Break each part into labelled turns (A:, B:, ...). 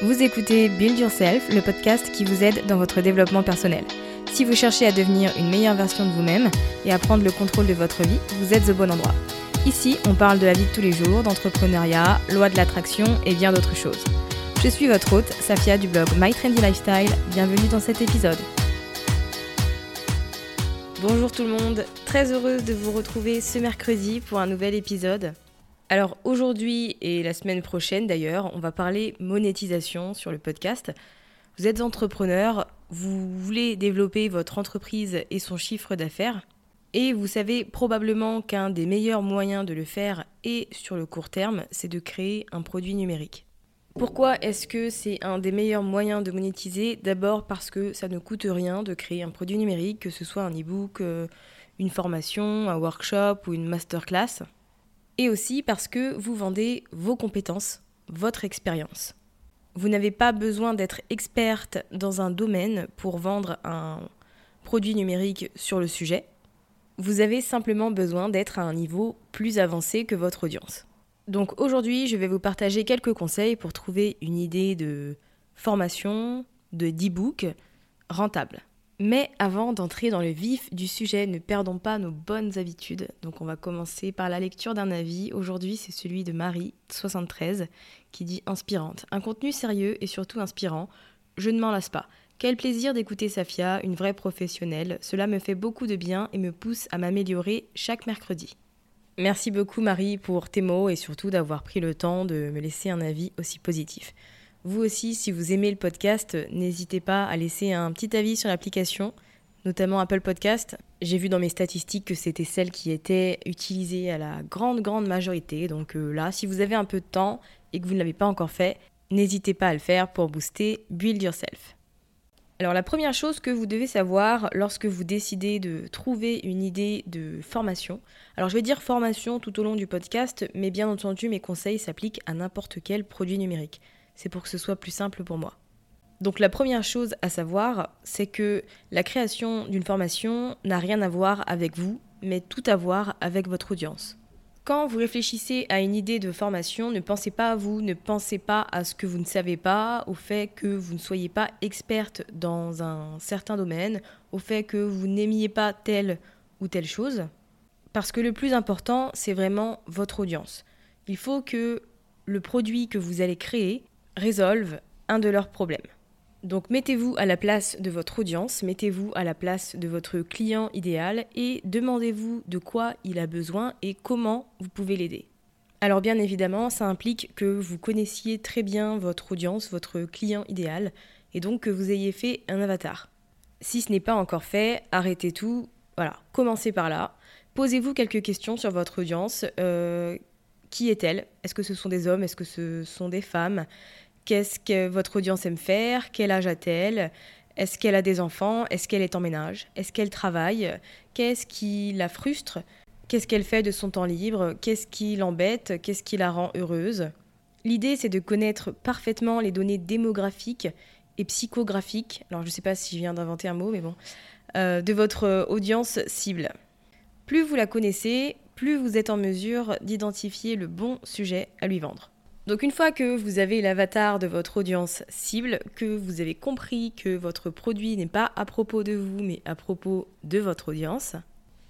A: Vous écoutez Build Yourself, le podcast qui vous aide dans votre développement personnel. Si vous cherchez à devenir une meilleure version de vous-même et à prendre le contrôle de votre vie, vous êtes au bon endroit. Ici, on parle de la vie de tous les jours, d'entrepreneuriat, loi de l'attraction et bien d'autres choses. Je suis votre hôte, Safia du blog My Trendy Lifestyle. Bienvenue dans cet épisode. Bonjour tout le monde, très heureuse de vous retrouver ce mercredi pour un nouvel épisode. Alors aujourd'hui et la semaine prochaine d'ailleurs, on va parler monétisation sur le podcast. Vous êtes entrepreneur, vous voulez développer votre entreprise et son chiffre d'affaires, et vous savez probablement qu'un des meilleurs moyens de le faire et sur le court terme, c'est de créer un produit numérique. Pourquoi est-ce que c'est un des meilleurs moyens de monétiser? D'abord parce que ça ne coûte rien de créer un produit numérique, que ce soit un e-book, euh, une formation, un workshop ou une masterclass et aussi parce que vous vendez vos compétences, votre expérience. Vous n'avez pas besoin d'être experte dans un domaine pour vendre un produit numérique sur le sujet. Vous avez simplement besoin d'être à un niveau plus avancé que votre audience. Donc aujourd'hui, je vais vous partager quelques conseils pour trouver une idée de formation, de e-book rentable. Mais avant d'entrer dans le vif du sujet, ne perdons pas nos bonnes habitudes. Donc on va commencer par la lecture d'un avis. Aujourd'hui c'est celui de Marie, 73, qui dit inspirante. Un contenu sérieux et surtout inspirant. Je ne m'en lasse pas. Quel plaisir d'écouter Safia, une vraie professionnelle. Cela me fait beaucoup de bien et me pousse à m'améliorer chaque mercredi. Merci beaucoup Marie pour tes mots et surtout d'avoir pris le temps de me laisser un avis aussi positif. Vous aussi, si vous aimez le podcast, n'hésitez pas à laisser un petit avis sur l'application, notamment Apple Podcast. J'ai vu dans mes statistiques que c'était celle qui était utilisée à la grande, grande majorité. Donc euh, là, si vous avez un peu de temps et que vous ne l'avez pas encore fait, n'hésitez pas à le faire pour booster Build Yourself. Alors la première chose que vous devez savoir lorsque vous décidez de trouver une idée de formation, alors je vais dire formation tout au long du podcast, mais bien entendu mes conseils s'appliquent à n'importe quel produit numérique c'est pour que ce soit plus simple pour moi. Donc la première chose à savoir, c'est que la création d'une formation n'a rien à voir avec vous, mais tout à voir avec votre audience. Quand vous réfléchissez à une idée de formation, ne pensez pas à vous, ne pensez pas à ce que vous ne savez pas, au fait que vous ne soyez pas experte dans un certain domaine, au fait que vous n'aimiez pas telle ou telle chose. Parce que le plus important, c'est vraiment votre audience. Il faut que le produit que vous allez créer résolvent un de leurs problèmes. Donc mettez-vous à la place de votre audience, mettez-vous à la place de votre client idéal et demandez-vous de quoi il a besoin et comment vous pouvez l'aider. Alors bien évidemment, ça implique que vous connaissiez très bien votre audience, votre client idéal, et donc que vous ayez fait un avatar. Si ce n'est pas encore fait, arrêtez tout, voilà, commencez par là. Posez-vous quelques questions sur votre audience. Euh, qui est-elle? Est-ce que ce sont des hommes? Est-ce que ce sont des femmes? Qu'est-ce que votre audience aime faire? Quel âge a-t-elle? Est-ce qu'elle a des enfants? Est-ce qu'elle est en ménage? Est-ce qu'elle travaille? Qu'est-ce qui la frustre? Qu'est-ce qu'elle fait de son temps libre? Qu'est-ce qui l'embête? Qu'est-ce qui la rend heureuse? L'idée, c'est de connaître parfaitement les données démographiques et psychographiques, alors je ne sais pas si je viens d'inventer un mot, mais bon, euh, de votre audience cible. Plus vous la connaissez, plus vous êtes en mesure d'identifier le bon sujet à lui vendre. Donc une fois que vous avez l'avatar de votre audience cible, que vous avez compris que votre produit n'est pas à propos de vous, mais à propos de votre audience,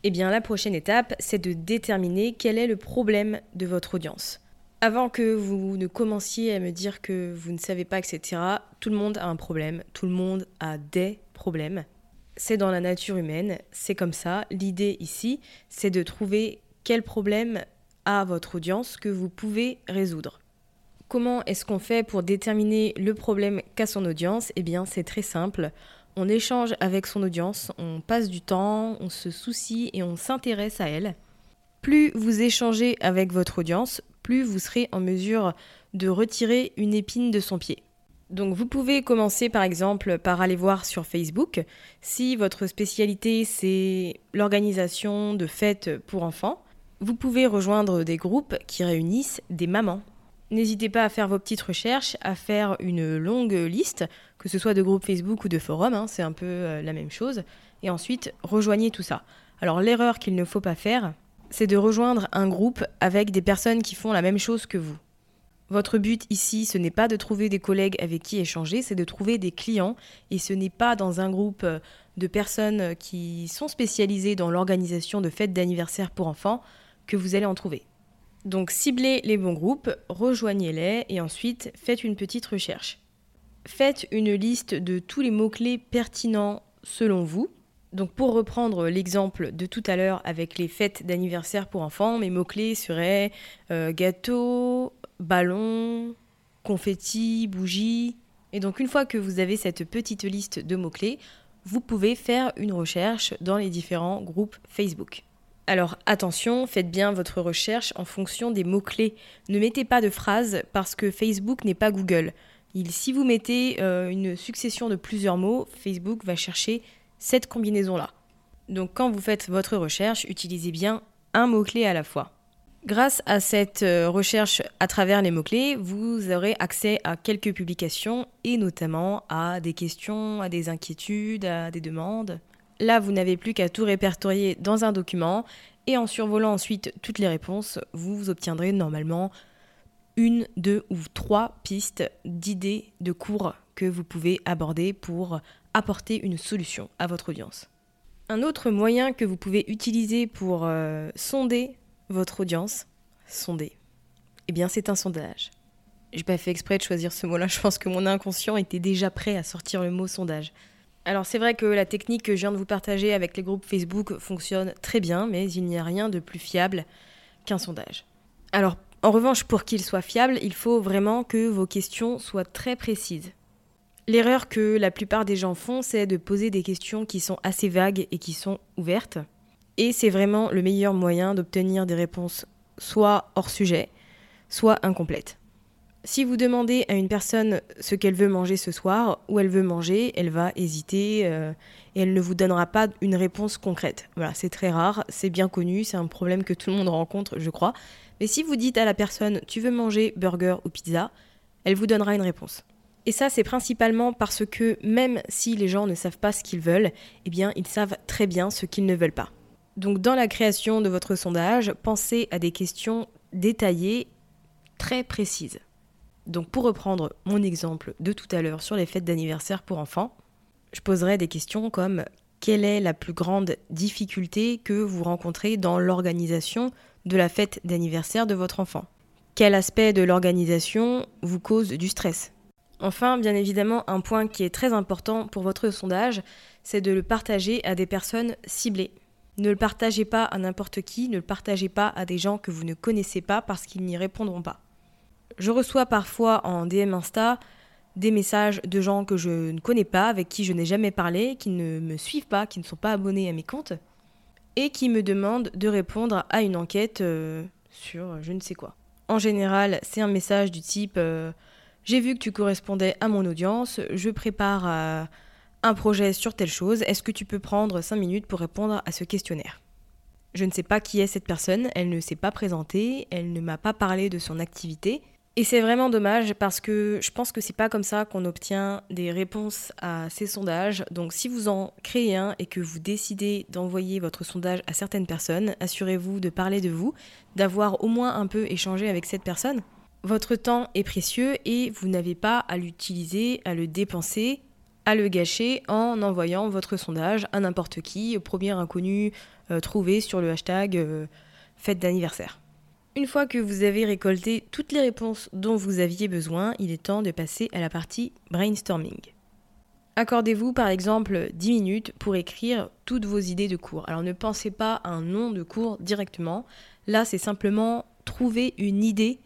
A: eh bien la prochaine étape, c'est de déterminer quel est le problème de votre audience. Avant que vous ne commenciez à me dire que vous ne savez pas, etc., tout le monde a un problème, tout le monde a des problèmes. C'est dans la nature humaine, c'est comme ça. L'idée ici, c'est de trouver quel problème a votre audience que vous pouvez résoudre. Comment est-ce qu'on fait pour déterminer le problème qu'a son audience? Eh bien, c'est très simple. On échange avec son audience, on passe du temps, on se soucie et on s'intéresse à elle. Plus vous échangez avec votre audience, plus vous serez en mesure de retirer une épine de son pied. Donc vous pouvez commencer par exemple par aller voir sur Facebook si votre spécialité c'est l'organisation de fêtes pour enfants. Vous pouvez rejoindre des groupes qui réunissent des mamans N'hésitez pas à faire vos petites recherches, à faire une longue liste, que ce soit de groupes Facebook ou de forums, hein, c'est un peu euh, la même chose. Et ensuite, rejoignez tout ça. Alors l'erreur qu'il ne faut pas faire, c'est de rejoindre un groupe avec des personnes qui font la même chose que vous. Votre but ici, ce n'est pas de trouver des collègues avec qui échanger, c'est de trouver des clients. Et ce n'est pas dans un groupe euh, de personnes qui sont spécialisées dans l'organisation de fêtes d'anniversaire pour enfants que vous allez en trouver. Donc ciblez les bons groupes, rejoignez-les et ensuite faites une petite recherche. Faites une liste de tous les mots-clés pertinents selon vous. Donc pour reprendre l'exemple de tout à l'heure avec les fêtes d'anniversaire pour enfants, mes mots-clés seraient euh, gâteau, ballon, confetti, bougie. Et donc une fois que vous avez cette petite liste de mots-clés, vous pouvez faire une recherche dans les différents groupes Facebook. Alors attention, faites bien votre recherche en fonction des mots-clés. Ne mettez pas de phrases parce que Facebook n'est pas Google. si vous mettez euh, une succession de plusieurs mots, Facebook va chercher cette combinaison-là. Donc quand vous faites votre recherche, utilisez bien un mot-clé à la fois. Grâce à cette euh, recherche à travers les mots-clés, vous aurez accès à quelques publications et notamment à des questions, à des inquiétudes, à des demandes. Là, vous n'avez plus qu'à tout répertorier dans un document et en survolant ensuite toutes les réponses, vous obtiendrez normalement une, deux ou trois pistes d'idées de cours que vous pouvez aborder pour apporter une solution à votre audience. Un autre moyen que vous pouvez utiliser pour euh, sonder votre audience, sonder, eh bien c'est un sondage. J'ai pas fait exprès de choisir ce mot-là, je pense que mon inconscient était déjà prêt à sortir le mot sondage. Alors c'est vrai que la technique que je viens de vous partager avec les groupes Facebook fonctionne très bien, mais il n'y a rien de plus fiable qu'un sondage. Alors en revanche, pour qu'il soit fiable, il faut vraiment que vos questions soient très précises. L'erreur que la plupart des gens font, c'est de poser des questions qui sont assez vagues et qui sont ouvertes. Et c'est vraiment le meilleur moyen d'obtenir des réponses soit hors sujet, soit incomplètes. Si vous demandez à une personne ce qu'elle veut manger ce soir, où elle veut manger, elle va hésiter euh, et elle ne vous donnera pas une réponse concrète. Voilà, c'est très rare, c'est bien connu, c'est un problème que tout le monde rencontre, je crois. Mais si vous dites à la personne tu veux manger burger ou pizza, elle vous donnera une réponse. Et ça, c'est principalement parce que même si les gens ne savent pas ce qu'ils veulent, eh bien, ils savent très bien ce qu'ils ne veulent pas. Donc, dans la création de votre sondage, pensez à des questions détaillées, très précises. Donc pour reprendre mon exemple de tout à l'heure sur les fêtes d'anniversaire pour enfants, je poserai des questions comme quelle est la plus grande difficulté que vous rencontrez dans l'organisation de la fête d'anniversaire de votre enfant? Quel aspect de l'organisation vous cause du stress? Enfin, bien évidemment, un point qui est très important pour votre sondage, c'est de le partager à des personnes ciblées. Ne le partagez pas à n'importe qui, ne le partagez pas à des gens que vous ne connaissez pas parce qu'ils n'y répondront pas je reçois parfois en DM Insta des messages de gens que je ne connais pas, avec qui je n'ai jamais parlé, qui ne me suivent pas, qui ne sont pas abonnés à mes comptes, et qui me demandent de répondre à une enquête euh, sur je ne sais quoi. En général, c'est un message du type euh, J'ai vu que tu correspondais à mon audience, je prépare euh, un projet sur telle chose, est-ce que tu peux prendre 5 minutes pour répondre à ce questionnaire? Je ne sais pas qui est cette personne, elle ne s'est pas présentée, elle ne m'a pas parlé de son activité. Et c'est vraiment dommage parce que je pense que c'est pas comme ça qu'on obtient des réponses à ces sondages. Donc si vous en créez un et que vous décidez d'envoyer votre sondage à certaines personnes, assurez-vous de parler de vous, d'avoir au moins un peu échangé avec cette personne. Votre temps est précieux et vous n'avez pas à l'utiliser, à le dépenser, à le gâcher en envoyant votre sondage à n'importe qui, premier inconnu euh, trouvé sur le hashtag euh, fête d'anniversaire. Une fois que vous avez récolté toutes les réponses dont vous aviez besoin, il est temps de passer à la partie brainstorming. Accordez-vous par exemple 10 minutes pour écrire toutes vos idées de cours. Alors ne pensez pas à un nom de cours directement. Là, c'est simplement trouver une idée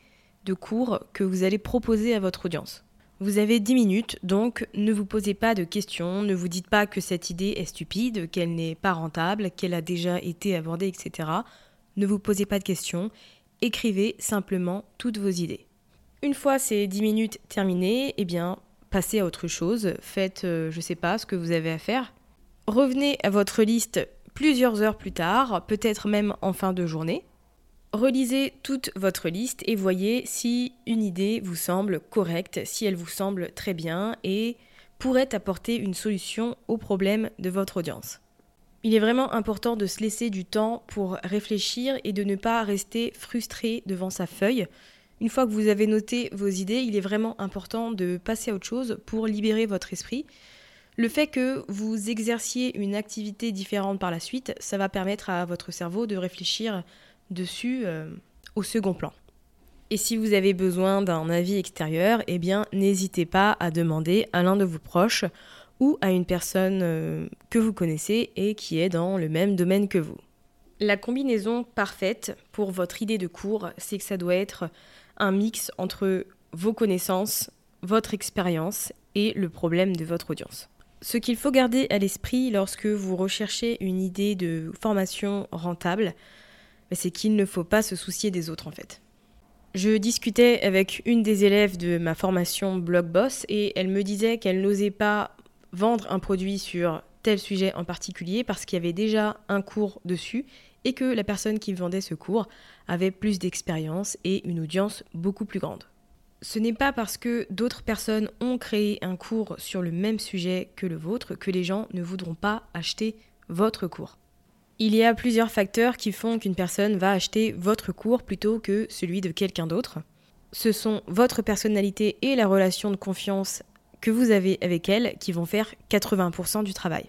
A: de cours que vous allez proposer à votre audience. Vous avez 10 minutes, donc ne vous posez pas de questions, ne vous dites pas que cette idée est stupide, qu'elle n'est pas rentable, qu'elle a déjà été abordée, etc. Ne vous posez pas de questions écrivez simplement toutes vos idées. Une fois ces 10 minutes terminées, eh bien, passez à autre chose, faites, euh, je sais pas, ce que vous avez à faire. Revenez à votre liste plusieurs heures plus tard, peut-être même en fin de journée. Relisez toute votre liste et voyez si une idée vous semble correcte, si elle vous semble très bien et pourrait apporter une solution au problème de votre audience. Il est vraiment important de se laisser du temps pour réfléchir et de ne pas rester frustré devant sa feuille. Une fois que vous avez noté vos idées, il est vraiment important de passer à autre chose pour libérer votre esprit. Le fait que vous exerciez une activité différente par la suite, ça va permettre à votre cerveau de réfléchir dessus euh, au second plan. Et si vous avez besoin d'un avis extérieur, eh bien n'hésitez pas à demander à l'un de vos proches ou à une personne euh, que vous connaissez et qui est dans le même domaine que vous. La combinaison parfaite pour votre idée de cours, c'est que ça doit être un mix entre vos connaissances, votre expérience et le problème de votre audience. Ce qu'il faut garder à l'esprit lorsque vous recherchez une idée de formation rentable, ben, c'est qu'il ne faut pas se soucier des autres en fait. Je discutais avec une des élèves de ma formation Blog Boss et elle me disait qu'elle n'osait pas vendre un produit sur tel sujet en particulier parce qu'il y avait déjà un cours dessus et que la personne qui vendait ce cours avait plus d'expérience et une audience beaucoup plus grande. Ce n'est pas parce que d'autres personnes ont créé un cours sur le même sujet que le vôtre que les gens ne voudront pas acheter votre cours. Il y a plusieurs facteurs qui font qu'une personne va acheter votre cours plutôt que celui de quelqu'un d'autre. Ce sont votre personnalité et la relation de confiance que vous avez avec elle qui vont faire 80% du travail.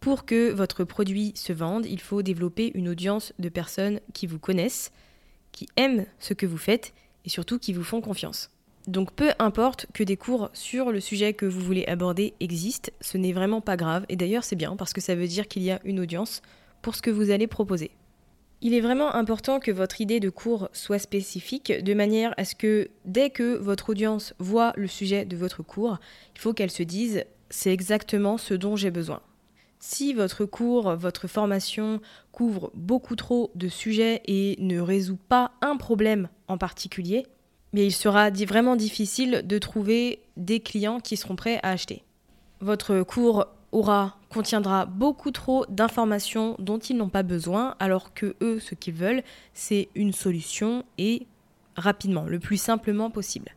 A: Pour que votre produit se vende, il faut développer une audience de personnes qui vous connaissent, qui aiment ce que vous faites et surtout qui vous font confiance. Donc peu importe que des cours sur le sujet que vous voulez aborder existent, ce n'est vraiment pas grave et d'ailleurs c'est bien parce que ça veut dire qu'il y a une audience pour ce que vous allez proposer. Il est vraiment important que votre idée de cours soit spécifique de manière à ce que dès que votre audience voit le sujet de votre cours, il faut qu'elle se dise c'est exactement ce dont j'ai besoin. Si votre cours, votre formation couvre beaucoup trop de sujets et ne résout pas un problème en particulier, mais il sera vraiment difficile de trouver des clients qui seront prêts à acheter. Votre cours aura contiendra beaucoup trop d'informations dont ils n'ont pas besoin, alors que eux, ce qu'ils veulent, c'est une solution et rapidement, le plus simplement possible.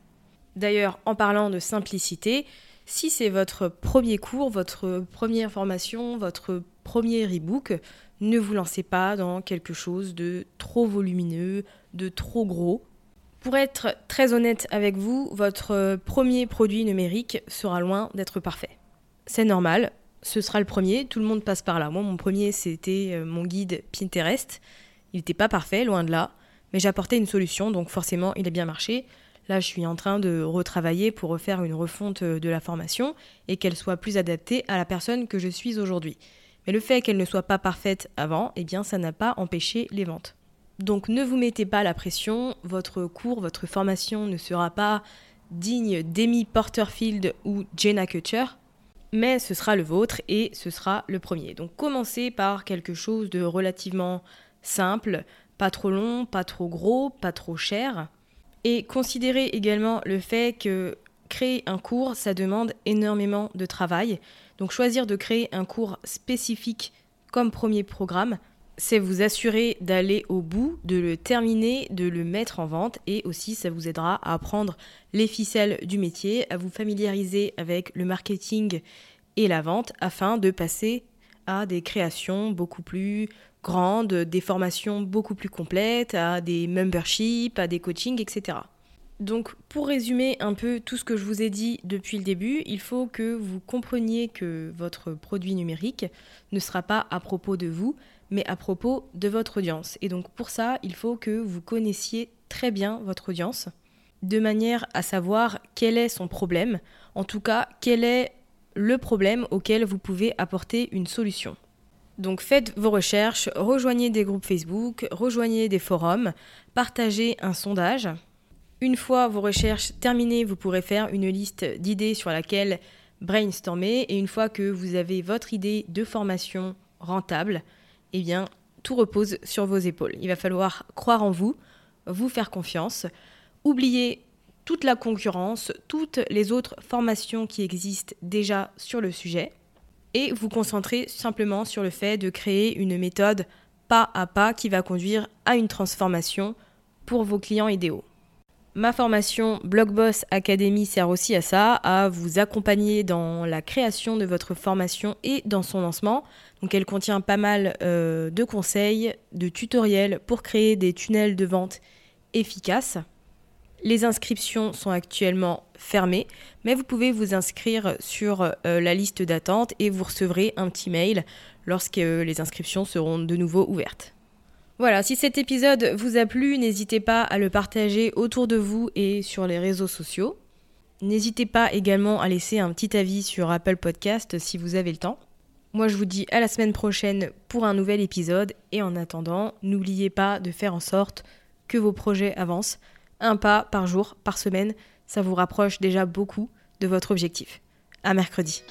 A: D'ailleurs, en parlant de simplicité, si c'est votre premier cours, votre première formation, votre premier e-book, ne vous lancez pas dans quelque chose de trop volumineux, de trop gros. Pour être très honnête avec vous, votre premier produit numérique sera loin d'être parfait. C'est normal, ce sera le premier, tout le monde passe par là. Moi, mon premier, c'était euh, mon guide Pinterest. Il n'était pas parfait, loin de là, mais j'apportais une solution, donc forcément, il a bien marché. Là, je suis en train de retravailler pour refaire une refonte euh, de la formation et qu'elle soit plus adaptée à la personne que je suis aujourd'hui. Mais le fait qu'elle ne soit pas parfaite avant, eh bien, ça n'a pas empêché les ventes. Donc ne vous mettez pas la pression, votre cours, votre formation ne sera pas digne d'Amy Porterfield ou Jenna Kutcher, mais ce sera le vôtre et ce sera le premier. Donc commencez par quelque chose de relativement simple, pas trop long, pas trop gros, pas trop cher. Et considérez également le fait que créer un cours, ça demande énormément de travail. Donc choisir de créer un cours spécifique comme premier programme, c'est vous assurer d'aller au bout, de le terminer, de le mettre en vente et aussi ça vous aidera à apprendre les ficelles du métier, à vous familiariser avec le marketing et la vente afin de passer à des créations beaucoup plus grandes, des formations beaucoup plus complètes, à des memberships, à des coachings, etc. Donc pour résumer un peu tout ce que je vous ai dit depuis le début, il faut que vous compreniez que votre produit numérique ne sera pas à propos de vous, mais à propos de votre audience. Et donc pour ça, il faut que vous connaissiez très bien votre audience, de manière à savoir quel est son problème, en tout cas quel est le problème auquel vous pouvez apporter une solution. Donc faites vos recherches, rejoignez des groupes Facebook, rejoignez des forums, partagez un sondage une fois vos recherches terminées, vous pourrez faire une liste d'idées sur laquelle brainstormer et une fois que vous avez votre idée de formation rentable, eh tout repose sur vos épaules. Il va falloir croire en vous, vous faire confiance, oublier toute la concurrence, toutes les autres formations qui existent déjà sur le sujet et vous concentrer simplement sur le fait de créer une méthode pas à pas qui va conduire à une transformation pour vos clients idéaux. Ma formation Blogboss Academy sert aussi à ça, à vous accompagner dans la création de votre formation et dans son lancement. Donc elle contient pas mal euh, de conseils, de tutoriels pour créer des tunnels de vente efficaces. Les inscriptions sont actuellement fermées, mais vous pouvez vous inscrire sur euh, la liste d'attente et vous recevrez un petit mail lorsque les inscriptions seront de nouveau ouvertes. Voilà, si cet épisode vous a plu, n'hésitez pas à le partager autour de vous et sur les réseaux sociaux. N'hésitez pas également à laisser un petit avis sur Apple Podcast si vous avez le temps. Moi je vous dis à la semaine prochaine pour un nouvel épisode et en attendant, n'oubliez pas de faire en sorte que vos projets avancent. Un pas par jour, par semaine, ça vous rapproche déjà beaucoup de votre objectif. À mercredi.